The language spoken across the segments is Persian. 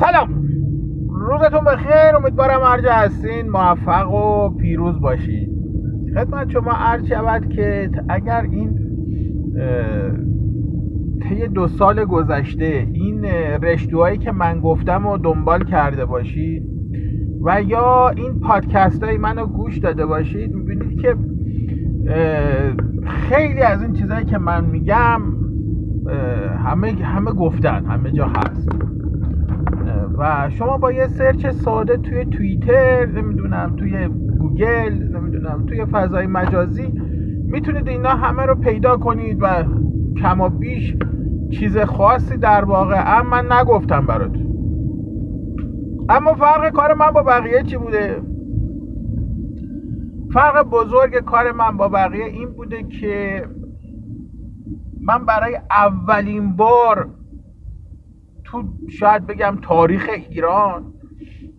سلام. روزتون بخیر امیدوارم هر هستین. موفق و پیروز باشید خدمت شما عرض شود که اگر این طی دو سال گذشته این رشتوهایی که من گفتم و دنبال کرده باشید و یا این پادکست های منو گوش داده باشید می‌بینید که خیلی از این چیزهایی که من میگم همه همه گفتن همه جا هست. و شما با یه سرچ ساده توی توییتر نمی‌دونم توی گوگل نمی‌دونم توی فضای مجازی می‌تونید اینا همه رو پیدا کنید و کم و بیش چیز خاصی در واقع. من نگفتم براتون. اما فرق کار من با بقیه چی بوده؟ فرق بزرگ کار من با بقیه این بوده که من برای اولین بار تو شاید بگم تاریخ ایران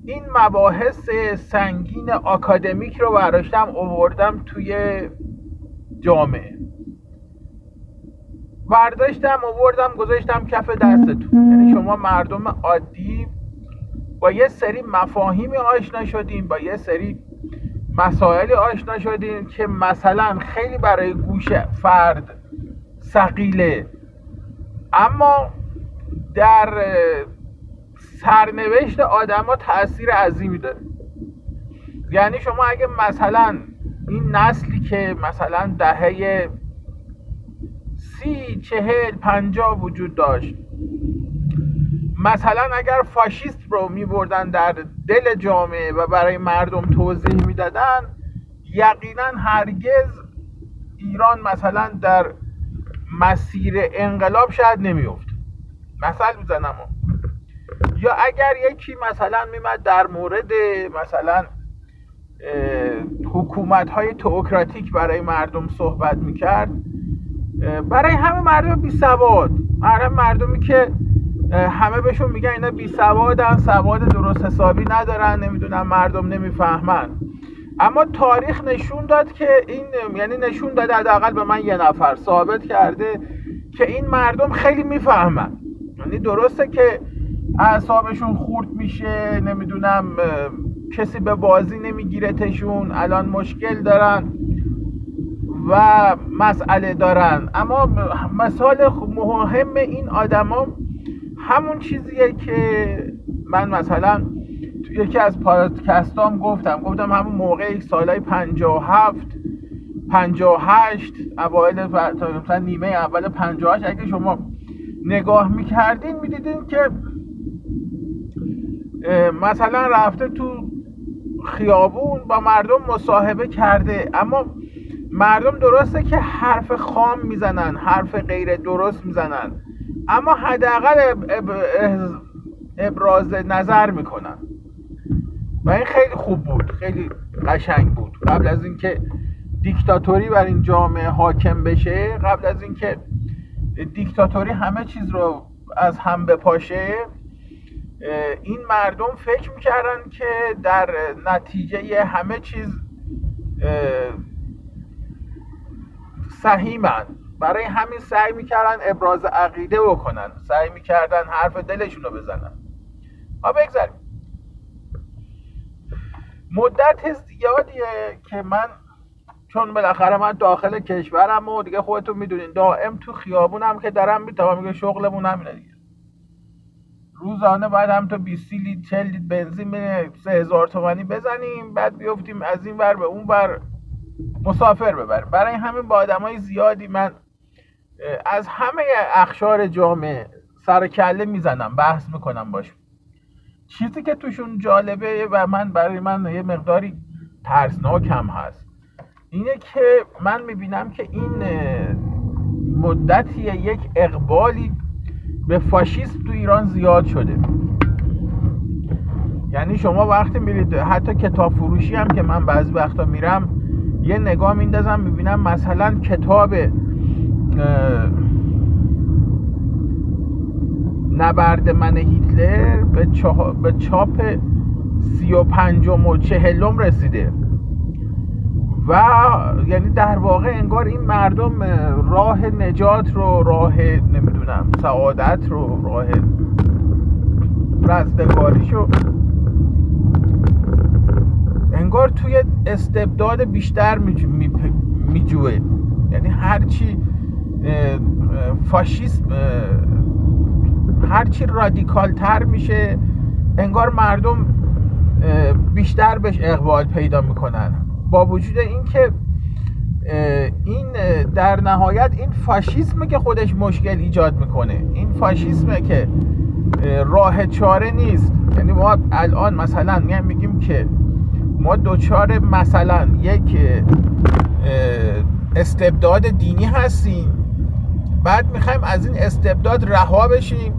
این مباحث سنگین آکادمیک رو برداشتم اووردم توی جامعه. برداشتم اووردم گذاشتم کف دستتون. یعنی شما مردم عادی با یه سری مفاهیمی آشنا شدیم با یه سری مسائلی آشنا شدیم که مثلا خیلی برای گوش فرد سقیله اما در سرنوشت آدما تاثیر عظیمی داره. یعنی شما اگه مثلا این نسلی که مثلا دهه سی چهل پنجاه وجود داشت مثلا اگر فاشیست رو می بردن در دل جامعه و برای مردم توضیح می‌دادن یقینا هرگز ایران مثلا در مسیر انقلاب شاید نمیافت مثل می‌زنم. یا اگر یکی مثلا میمد در مورد مثلا حکومت های تئوکراتیک برای مردم صحبت می‌کرد برای همه مردم بی سواد. برای مردمی که همه بهشون میگن اینا بی سوادن سواد درست حسابی ندارن نمی‌دونن مردم نمی‌فهمن. اما تاریخ نشون داد که این یعنی نشون داده حداقل به من یه نفر ثابت کرده که این مردم خیلی می‌فهمن. یعنی درسته که اعصابشون خورد میشه نمی‌دونم کسی به بازی نمیگیرتشون الان مشکل دارن و مسئله دارن. اما مثال مهم این آدما همون چیزیه که من مثلا تو یکی از پادکستام گفتم. گفتم همون موقع سالهای 57 58 اوایل مثلا نیمه اول 58 اگه شما نگاه می‌کردین می‌دیدین که مثلا رفته تو خیابون با مردم مصاحبه کرده. اما مردم درسته که حرف خام می‌زنن حرف غیر درست می‌زنن. اما حداقل ابراز نظر می‌کنن. و این خیلی خوب بود خیلی قشنگ بود. قبل از اینکه دیکتاتوری بر این جامعه حاکم بشه قبل از اینکه دیکتاتوری همه چیز رو از هم بپاشه این مردم فکر می‌کردن که در نتیجه همه چیز سهیمن. برای همین سعی می‌کردن ابراز عقیده بکنن. سعی می‌کردن حرف دلشون رو بزنن. ها بگذاریم مدت زیادیه که من چون بالاخره من داخل کشورم و دیگه خودتون می‌دونین. دائم تو خیابونم که دارم میتوام میگه شغلمون همینه دیگه. روزانه باید هم تا 20 لیتر 40 لیتر بنزین به 3000 تومانی بزنیم بعد بیفتیم از این ور به اون ور مسافر ببریم. برای همین با آدمای زیادی من از همه اخشار جامعه سر کله می‌زنم بحث می‌کنم باش. چیزی که توشون جالبه و من برای من یه مقداری ترسناک هم هست. اینه که من می‌بینم که این مدتی یک اقبالی به فاشیست تو ایران زیاد شده. یعنی شما وقتی میرید حتی کتاب فروشی هم که من بعضی وقتا میرم یه نگاه میندازم می‌بینم مثلا کتاب نبرد من هیتلر به چاپ سی و پنجم و چهلم رسیده. و یعنی در واقع انگار این مردم راه نجات رو راه نمی‌دونم سعادت رو راه رستگاریشو انگار توی استبداد بیشتر میجوه. یعنی هرچی فاشیسم هرچی رادیکال تر میشه انگار مردم بیشتر بهش اقبال پیدا می‌کنن. با وجود اینکه این در نهایت این فاشیسمه که خودش مشکل ایجاد می‌کنه. این فاشیسمه که راه چاره نیست. یعنی ما الان مثلا میگیم که ما دوچار مثلا یک استبداد دینی هستیم. بعد می‌خوایم از این استبداد رها بشیم.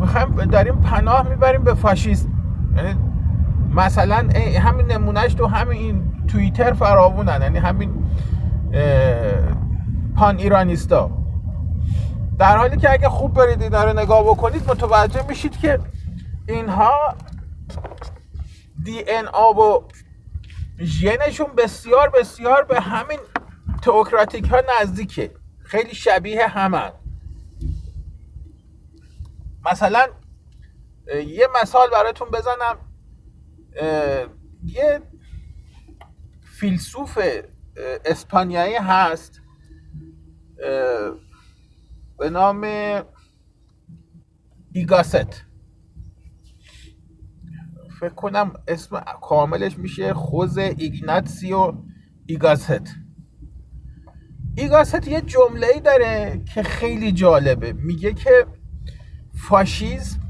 می‌خوایم داریم پناه می‌بریم به فاشیسم. یعنی مثلا همین نمونهش تو همین توییتر فراوونن یعنی همین پان ایرانیستا. در حالی که اگه خوب برید اینا رو نگاه بکنید متوجه میشید که اینها دی ان آ و ژنشون بسیار بسیار به همین تئوکراتیک ها نزدیکه. خیلی شبیه همن. مثلا یه مثال براتون بزنم. یه فیلسوف اسپانیایی هست. به نام ایگاست. فکر کنم اسم کاملش میشه خوز ایگناتسیو ایگاست. ایگاست یه جمله ای داره که خیلی جالبه. میگه که فاشیزم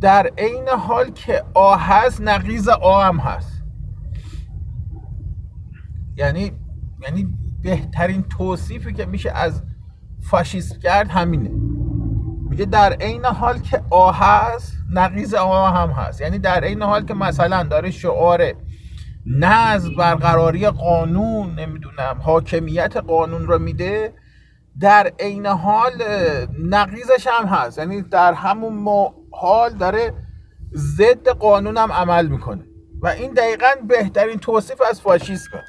در عین حال که آ هست نقیز آ هم هست. یعنی یعنی بهترین توصیفی که میشه از فاشیسم کرد همینه. میگه در عین حال که آ هست نقیز آ هم هست. یعنی در عین حال که مثلا داره شعار نظم برقراری قانون نمی‌دونم حاکمیت قانون رو میده در عین حال نقیزش هم هست. یعنی در همون حال داره ضد قانون هم عمل می‌کنه. و این دقیقا بهترین توصیف از فاشیسمه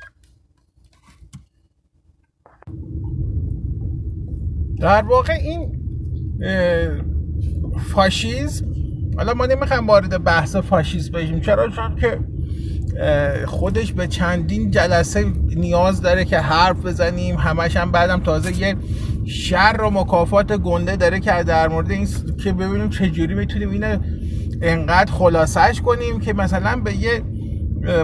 در واقع این فاشیسم حالا ما نمی‌خوایم وارد بحث فاشیسم بشیم. چرا؟ چون که خودش به چندین جلسه نیاز داره که حرف بزنیم. همش هم بعدم تازه یه شر و مکافات گنده داره که در مورد این که ببینیم چجوری می‌تونیم اینو انقدر خلاصش کنیم که مثلا به یه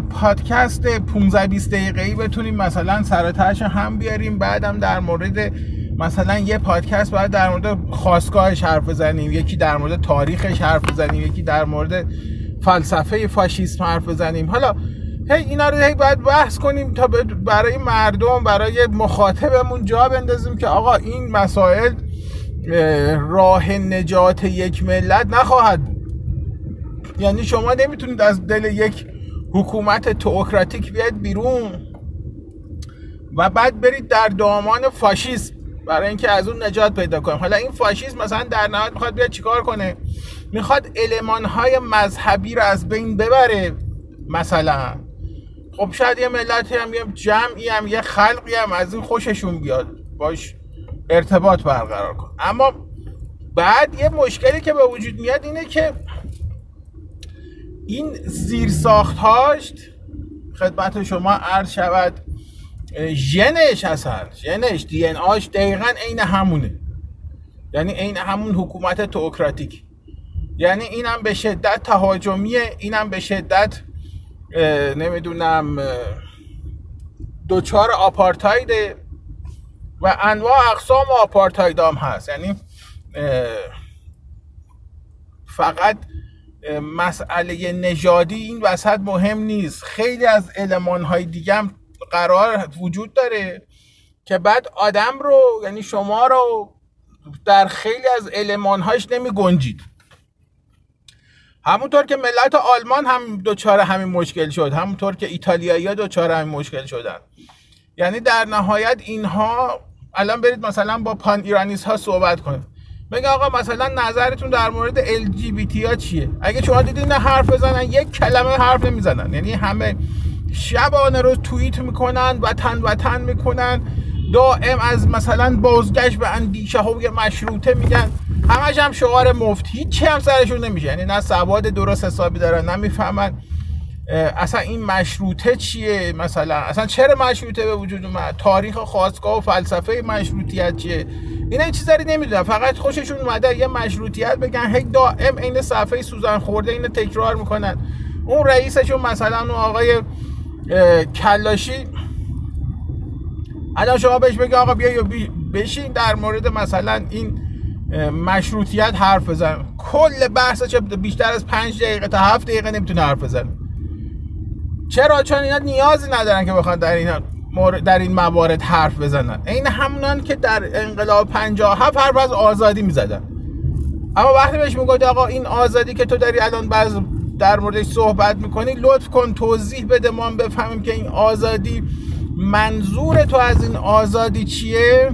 پادکست 15 20 دقیقه‌ای بتونیم مثلا سر هم بیاریم. بعدم در مورد مثلا یه پادکست باید در مورد خواستگاهش حرف بزنیم. یکی در مورد تاریخش حرف بزنیم. یکی در مورد فلسفه فاشیسم حرف بزنیم. حالا هی اینا رو هی باید بحث کنیم تا برای مردم برای مخاطبمون جا بندازیم که آقا این مسائل راه نجات یک ملت نخواهد یعنی شما نمی‌تونید از دل یک حکومت تئوکراتیک بیاید بیرون. و بعد برید در دامان فاشیسم برای اینکه از اون نجات پیدا کنیم. حالا این فاشیسم مثلا در نهایت می‌خواد بیاد چیکار کنه؟ می‌خواد های مذهبی رو از بین ببره مثلا. خب شاید یه ملتی هم یه جمعی هم یه خلقی هم از این خوششون بیاد. باش ارتباط برقرار کن. اما بعد یه مشکلی که به وجود میاد اینه که این زیر ساختهاش خدمت شما عرض شود ژنش هستن ژنش دی ان آش دقیقا عین همونه. یعنی عین همون حکومت تئوکراتیک. یعنی اینم به شدت تهاجمیه اینم به شدت نمی‌دونم دوچار آپارتایده و انواع اقسام آپارتاید هم هست. یعنی فقط مسئله نژادی این وسط مهم نیست. خیلی از علمان های دیگه هم قرار وجود داره که بعد آدم رو یعنی شما رو در خیلی از هاش نمی گنجید همونطور که ملت آلمان هم دوچار همین مشکل شد همونطور که ایتالیایی ها دوچار همین مشکل شدن. یعنی در نهایت اینها الان برید مثلا با پان ایرانیس ها صحبت کنید. بگه آقا مثلا نظرتون در مورد LGBT ها چیه؟ اگه شما دیدین نه حرف بزنن یک کلمه حرف نمی‌زنن. یعنی همه شبانه روز توییت می‌کنن وطن وطن می‌کنن. دائم از مثلا بازگشت به اندیشه های مشروطه میگن. همش هم شعار مفت. هیچی هم سرشون نمیشه. یعنی نه سواد درست حسابی دارن نه می‌فهمن اصلا این مشروطه چیه؟ مثلا اصلا چرا مشروطه به وجود اومد؟ تاریخ خواستگاه و فلسفه مشروطیت چیه؟ اینا چیزایی نمی‌دونن. فقط خوششون اومده یه مشروطیت بگن هی دائم عین صفحه سوزن خورده اینو تکرار می‌کنن. اون رئیسشون مثلا اون آقای کلاشی. الان شما بهش بگی آقا بیا بشین در مورد مثلا این مشروطیت حرف بزن. کل بحثش بیشتر از پنج دقیقه تا هفت دقیقه نمی‌تونه حرف بزن چرا؟ چون اینا نیازی ندارن که بخوان در این در این موارد حرف بزنن. این همونان که در انقلاب 57 حرف از آزادی می‌زدن. اما وقتی بهش می‌گفت آقا این آزادی که تو داری الان بعض در موردش صحبت می‌کنی لطف کن توضیح بده ما بفهمیم که این آزادی منظور تو از این آزادی چیه؟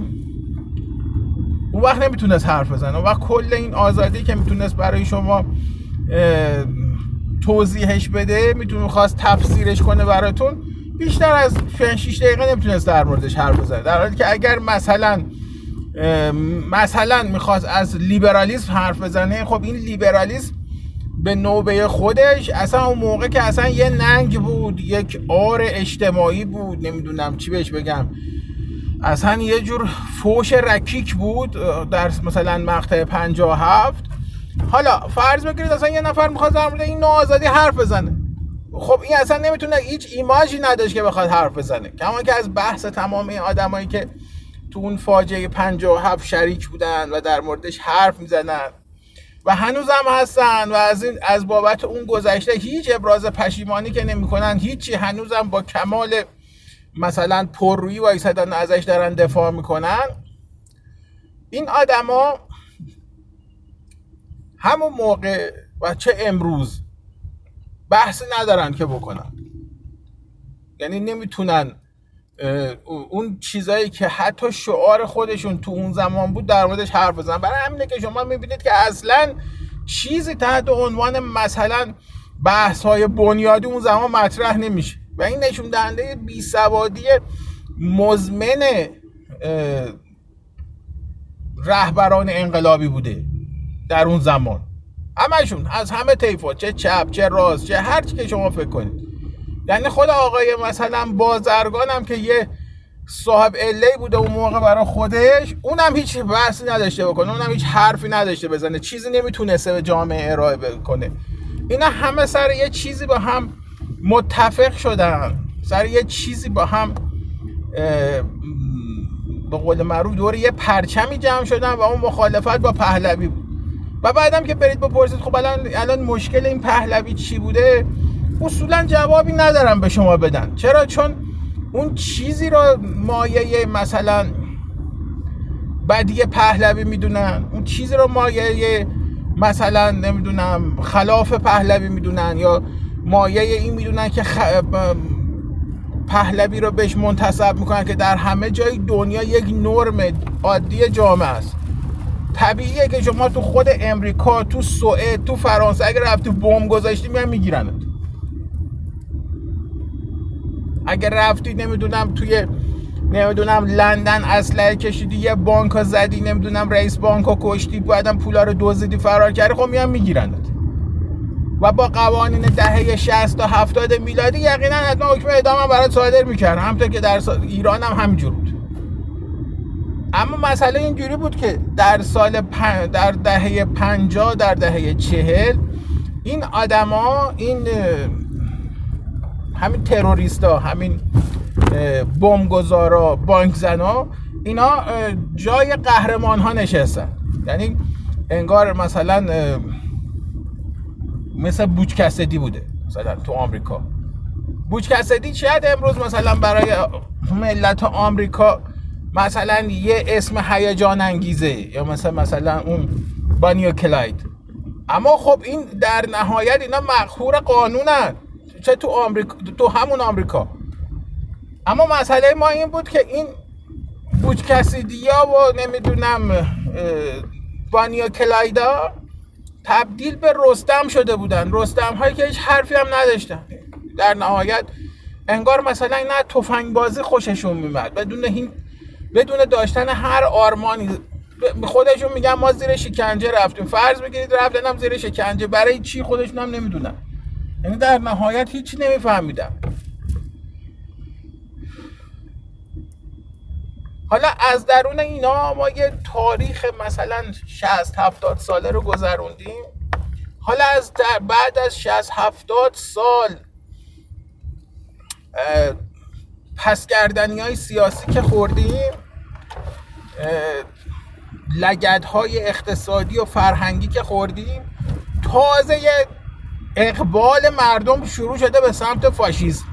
اون وقت نمی‌تونست حرف بزنه. وقت کل این آزادی که می‌تونست برای شما توضیحش بده می‌تونه خواست تفسیرش کنه براتون بیشتر از 6 دقیقه نمی‌تونست در موردش حرف بزنه. در حالی که اگر مثلا مثلا می‌خواست از لیبرالیسم حرف بزنه خب این لیبرالیسم به نوبه خودش اصلا اون موقع که اصلا یه ننگ بود یک آر اجتماعی بود نمی‌دونم چی بهش بگم. اصلا یه جور فوش رکیک بود در مثلا مقطع 57 حالا فرض بگیرید اصلا یه نفر می‌خواد در مورد این آزادی حرف بزنه. خب این اصلا نمی‌تونه هیچ ایماجی نداشت که بخواد حرف بزنه. کما که از بحث تمام این آدمایی که تو اون فاجعه 57 شریک بودن و در موردش حرف می‌زنن و هنوز هم هستن و از این از بابت اون گذشته هیچ ابراز پشیمانی که نمی‌کنن هیچی. هنوزم با کمال مثلا پررویی وایسادن ازش دارن دفاع می‌کنن. این آدما همون موقع و چه امروز بحث ندارن که بکنن. یعنی نمی‌تونن اون چیزایی که حتی شعار خودشون تو اون زمان بود در موردش حرف بزنن. برای همینه که شما می‌بینید که اصلا چیزی تحت عنوان مثلا بحث های بنیادی اون زمان مطرح نمیشه. و این نشون دهنده بیسوادی مزمن رهبران انقلابی بوده در اون زمان. همشون از همه طیفا چه چپ چه راست چه هر چی که شما فکر کنید. یعنی خود آقای مثلا بازرگان هم که یه صاحب اله بوده اون موقع برای خودش اونم هیچ بحثی نداشته بکنه اونم هیچ حرفی نداشته بزنه چیزی نمی‌تونسته به جامعه ارائه بکنه. اینا همه سر یه چیزی با هم متفق شدن سر یه چیزی با هم به قول معروف دور یه پرچمی جمع شدن و اون مخالفت با پهلوی بود. و بعدم که برید بپرسید خب الان الان مشکل این پهلوی چی بوده؟ اصولا جوابی ندارم به شما بدن. چرا؟ چون اون چیزی رو مایه مثلا بدی پهلوی می‌دونن. اون چیزی رو مایه مثلا نمی‌دونم خلاف پهلوی می‌دونن یا مایه این می‌دونن که پهلوی رو بهش منتصب می‌کنن که در همه جای دنیا یک نرم عادی جامعه است. طبیعیه که شما تو خود امریکا تو سوئد تو فرانسه اگر رفتی بمب گذاشتی میان میگیرنت. اگر رفتی نمی‌دونم توی نمی‌دونم لندن اسلحه کشیدی یه بانک زدی نمی‌دونم رئیس بانک کشتی بعدم پولا رو دزدیدی فرار کردی خب میان میگیرنت. و با قوانین دهه 60 تا 70 میلادی یقینا حتما حکم اعدام برات صادر می‌کردن. همونطور که در ایران هم همینجور بود. اما مسئله اینجوری بود که در سال در دهه 50 در دهه 40 این آدما این همین تروریستا همین بمبگذارا بانک زنا اینا جای قهرمان ها نشستن. یعنی انگار مثلا مثل بوچ کسدی بوده مثلا تو آمریکا. بوچ کسدی شاید امروز مثلا برای ملت آمریکا مثلا یه اسم هیجان انگیزه یا مثلا مثلا اون بانیو کلاید؟ اما خب این در نهایت اینا مقهور قانونن. چه تو آمریکا تو همون آمریکا. اما مسئله ما این بود که این بوچ کسیدیا و نمی‌دونم بانیا کلایدا تبدیل به رستم شده بودن. رستم هایی که هیچ حرفی هم نداشتن. در نهایت انگار مثلا نه تفنگ بازی خوششون میمد بدون این بدون داشتن هر آرمانی. خودشون میگن ما زیر شکنجه رفتیم. فرض بگیرید رفتن هم زیر شکنجه. برای چی؟ خودشون هم نمی‌دونن. یعنی در نهایت هیچی نمیفهمیدم حالا از درون اینا ما یه تاریخ مثلا 60 70 ساله رو گذروندیم. حالا از در بعد از 60 70 سال پسگردنی های سیاسی که خوردیم لگد های اقتصادی و فرهنگی که خوردیم تازه اقبال مردم شروع شده به سمت فاشیسم.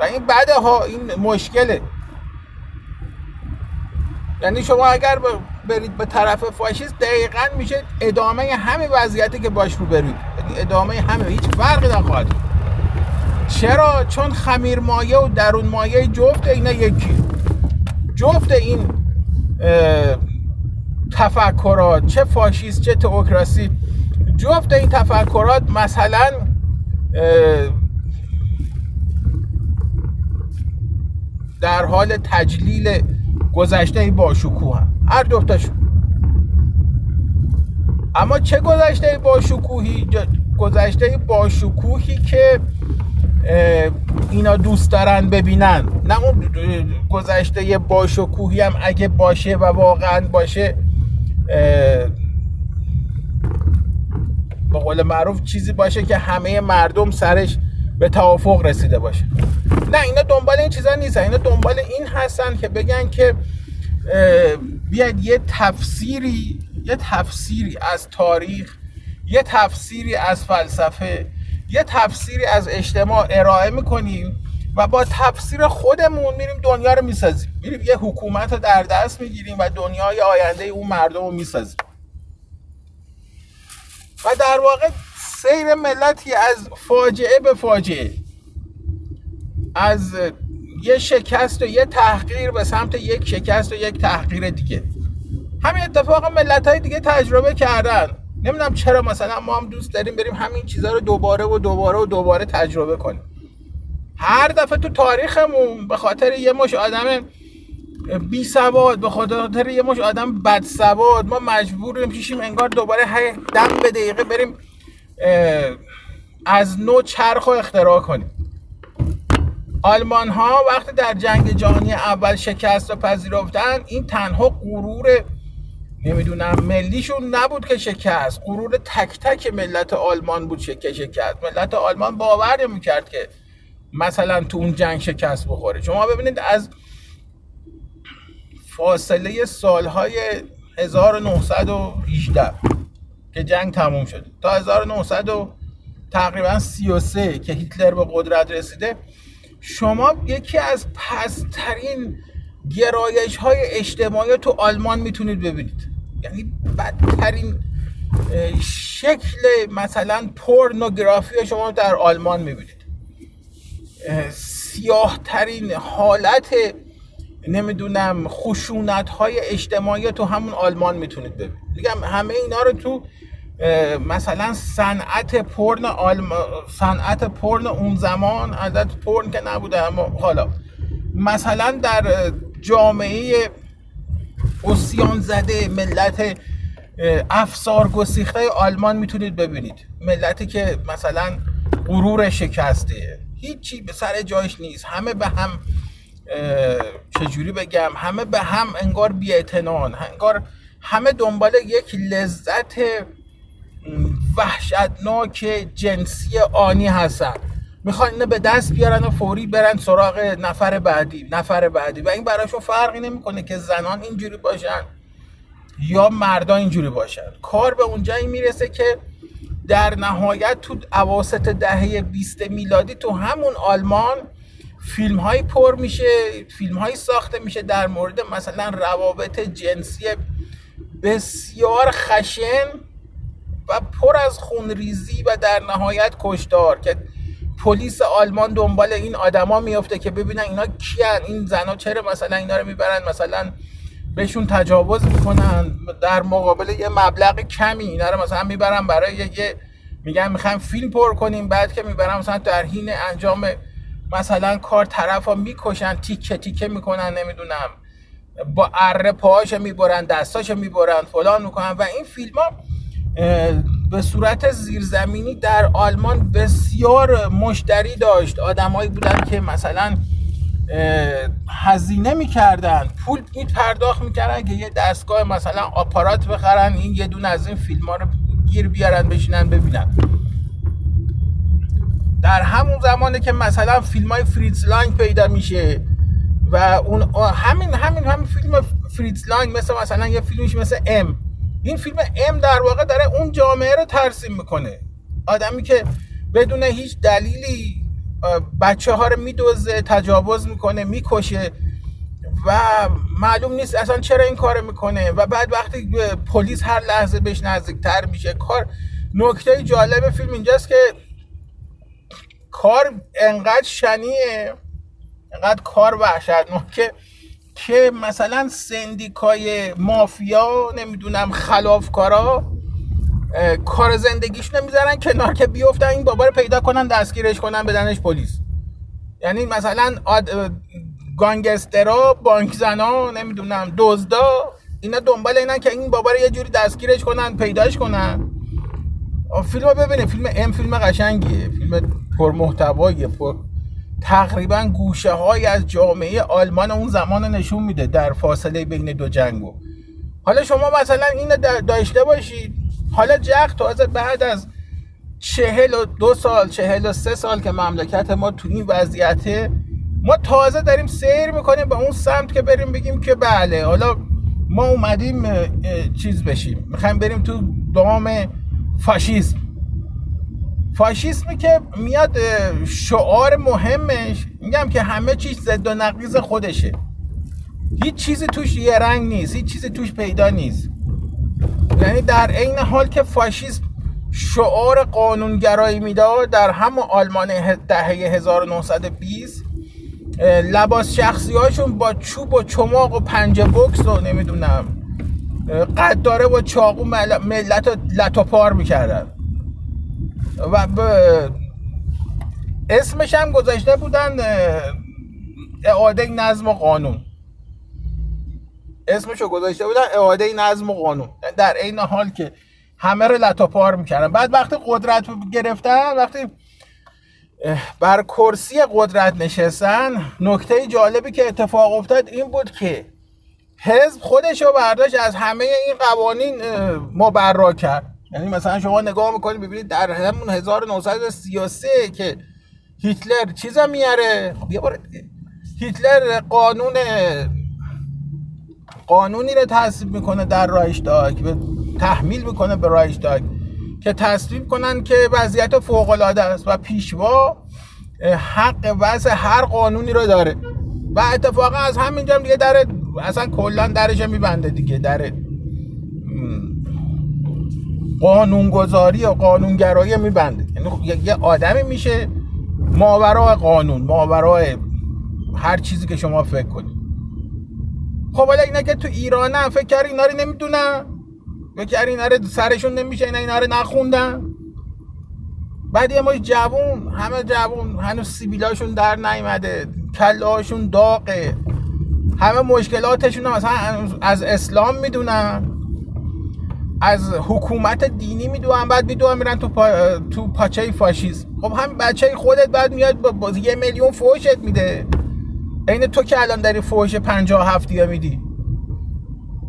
و این بعد ها این مشکله. یعنی شما اگر برید به طرف فاشیست دقیقا میشه ادامه همه وضعیتی که باش رو برید. یعنی ادامه همه هیچ فرقی نخواهد چرا؟ چون خمیر مایه و درون مایه جفت اینا یکی. جفت این تفکرات چه فاشیست چه تئوکراسی جفت این تفکرات مثلا در حال تجلیل گذشته باشکوه هم. هر دوتاشون اما چه گذشته باشکوهی؟ گذشته باشکوهی که اینا دوست دارن ببینن. نه اون گذشته باشکوهی هم اگه باشه و واقعا باشه به قول معروف چیزی باشه که همه مردم سرش به توافق رسیده باشه. نه اینا دنبال این چیزا نیستن. اینا دنبال این هستن که بگن که بیاید یه تفسیری یه تفسیری از تاریخ یه تفسیری از فلسفه یه تفسیری از اجتماع ارائه می‌کنیم و با تفسیر خودمون میریم دنیا رو می‌سازیم. میریم یه حکومت رو در دست می‌گیریم و دنیای آینده اون مردم رو می‌سازیم. و در واقع سیر ملتی از فاجعه به فاجعه. از یه شکست و یه تحقیر به سمت یک شکست و یک تحقیر دیگه. همین اتفاق ملت های دیگه تجربه کردن. نمی‌دونم چرا مثلا ما هم دوست داریم بریم همین چیزها رو دوباره و دوباره و دوباره تجربه کنیم. هر دفعه تو تاریخمون به خاطر یه مش آدم بی سواد به خاطر یه مش آدم بد سواد ما مجبوریم پیشیم انگار دوباره هر دم به دقیقه بریم از نو چرخ و اختراع کنیم. آلمان ها وقتی در جنگ جهانی اول شکست و پذیرفتن این تنها غرور نمی‌دونم ملیشون نبود که شکست. غرور تک تک ملت آلمان بود که شکست. ملت آلمان باور نمی‌کرد که مثلا تو اون جنگ شکست بخوره. شما ببینید از فاصله سالهای 1918 که جنگ تموم شد. تا 1900 تقریبا 33 که هیتلر به قدرت رسیده شما یکی از پسترین گرایش های اجتماعی تو آلمان می‌تونید ببینید. یعنی بدترین شکل مثلا پورنوگرافی شما در آلمان می‌بینید. سیاه ترین حالت نمی‌دونم خشونت های اجتماعی تو همون آلمان می‌تونید ببینید. میگم همه اینا رو تو مثلا صنعت پرن آلم... صنعت پرن اون زمان عدد پرن که نبوده اما حالا. مثلا در جامعه اسیان زده ملت افسار گسیخته آلمان می‌تونید ببینید. ملتی که مثلا غرور شکسته. هیچی به سر جایش نیست. همه به هم چجوری بگم؟ همه به هم انگار بیاعتنان. انگار همه دنبال یک لذت وحشتناک جنسی آنی هستن. می‌خوان اینو به دست بیارن و فوری برن سراغ نفر بعدی نفر بعدی. و این براشون فرقی نمی‌کنه که زنان اینجوری باشن یا مردان اینجوری باشن. کار به اونجایی می‌رسه که در نهایت تو اواسط دهه 20 میلادی تو همون آلمان فیلم های پر میشه فیلم های ساخته میشه در مورد مثلا روابط جنسی بسیار خشن و پر از خونریزی و در نهایت کشتار که پلیس آلمان دنبال این آدما میفته که ببینن اینا کیان این زنا چرا مثلا اینا رو می‌برن مثلا بهشون تجاوز می‌کنن در مقابل یه مبلغ کمی اینا رو مثلا می‌برن برای یه میگن می‌خوایم فیلم پر کنیم بعد که می‌برن مثلا در حین انجام مثلا کار طرف ها می‌کشن تیکه تیکه می‌کنن نمی‌دونم با اره پاهاشو می‌برن دستاشو می‌برن فلان می‌کنن. و این فیلم ها به صورت زیرزمینی در آلمان بسیار مشتری داشت. آدمایی بودن که مثلا هزینه می‌کردن پول می پرداخت می‌کردن که یه دستگاه مثلا آپارات بخرن این یه دونه از این فیلم ها رو گیر بیارن بشینن ببینن. در همون زمانه که مثلا فیلم های فریتز لانگ پیدا میشه و اون همین همین همین فیلم فریتز لانگ مثل مثلا یه فیلمش مثل ام این فیلم ام در واقع داره اون جامعه رو ترسیم می‌کنه. آدمی که بدون هیچ دلیلی بچه ها رو میدوزه تجاوز می‌کنه می‌کشه و معلوم نیست اصلا چرا این کار می‌کنه و بعد وقتی پلیس هر لحظه بهش نزدیکتر میشه. کار نکته جالب فیلم اینجاست که کار انقدر شنیه انقدر کار وحشتناکه که مثلا سندیکای مافیا نمی‌دونم خلافکارا کار زندگیش نمی‌ذارن کنار که بیفتن این بابا رو پیدا کنن دستگیرش کنن بدنش پلیس. یعنی مثلا آد... گانگسترا بانک زنا نمی‌دونم دزدا اینا دنبال اینن که این بابا رو یه جوری دستگیرش کنن پیداش کنن. فیلم ببینه فیلم ام فیلم قشنگیه. فیلم پرمحتواییه پر تقریبا گوشه های از جامعه آلمان اون زمان نشون میده در فاصله بین دو جنگو حالا شما مثلا اینو داشته باشید. حالا جخ تازه بعد از چهل و دو سال چهل و سه سال که مملکت ما تو این وضعیته ما تازه داریم سیر می‌کنیم به اون سمت که بریم بگیم که بله حالا ما اومدیم چیز بشیم. می‌خوایم بریم تو دام فاشیسم. فاشیسمی که میاد شعار مهمش میگم که همه چیز ضد و نقیض خودشه. هیچ چیزی توش یه رنگ نیست هیچ چیزی توش پیدا نیست. یعنی در عین حال که فاشیسم شعار قانونگرایی می‌داد در همون آلمان دهه 1920 لباس شخصی هاشون با چوب و چماق و پنجه بکس و نمی‌دونم قداره و چاقو ملت رو لطوپار می‌کردن. و اسمش هم گذاشته بودن اعاده نظم و قانون. اسمشو گذاشته بودن اعاده نظم و قانون. در عین حال که همه رو لطاپار می‌کردن. بعد وقتی قدرت گرفتن وقتی بر کرسی قدرت نشستن نکته جالبی که اتفاق افتاد این بود که حزب خودش رو برداشت از همه این قوانین مبرا کرد. یعنی مثلا شما نگاه می‌کنید ببینید در همون 1933 که هیتلر چیزا میاره؟ یه بار هیتلر قانون قانونی رو تصویب می‌کنه در رایشتاگ تحمیل می‌کنه به رایشتاگ که تصویب کنن که وضعیت فوق العاده است و پیشوا حق وضع هر قانونی رو داره. و اتفاقا از همینجا دیگه در اصلا کلا درش میبنده دیگه در قانونگذاری و قانونگرایی میبنده. یعنی یه آدمی میشه ماورای قانون ماورای هر چیزی که شما فکر کنید. خب حالا اینا که تو ایران هم فکر کردی اینا رو نمی‌دونن؟ فکر اینا سرشون نمیشه اینا اینا نخوندن؟ بعد یه ماش جوون همه جوون هنوز سیبیلاشون در نیومده کلهاشون داغه. همه مشکلاتشون مثلا از اسلام می‌دونن. از حکومت دینی می‌دونن بعد می‌دونن میرن تو, پا... تو پاچه فاشیسم خب هم بچه خودت بعد میاد با یه میلیون فوشت میده. این تو که الان داری فوش پنجاه هفتی میدی.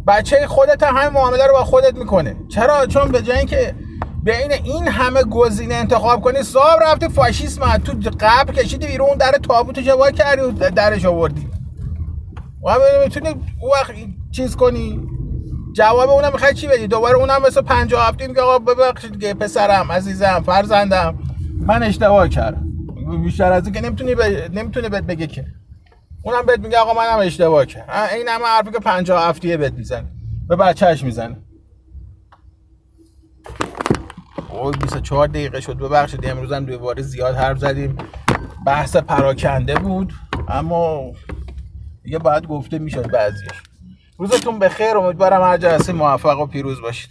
بچه خودت هم معامله رو با خودت می‌کنه. چرا؟ چون به جای که بین این همه گزینه انتخاب کنی صاحب رفتی فاشیسم تو قبل کشیدی بیرون در تابوت جوا کردی و درش آوردی. و می‌تونی اون وقت چیز کنی؟ جواب اونم می‌خوای چی بدی؟ دوباره اونم مثل 50 هفته میگه آقا ببخشید دیگه پسرم عزیزم فرزندم. من اشتباه کردم. بیشتر از این که نمی‌تونی ب... نمی‌تونه بهت بگه که. اونم بهت میگه آقا منم اشتباه کردم. این همه حرفی که 50 هفته بهت می‌زنه. به بچهش می‌زنه. اوه 24 دقیقه شد. ببخشید امروز هم دوباره زیاد حرف زدیم. بحث پراکنده بود اما دیگه باید گفته می‌شد بعضیش. روزتون بخیر امیدوارم هر جلسه موفق و پیروز باشید.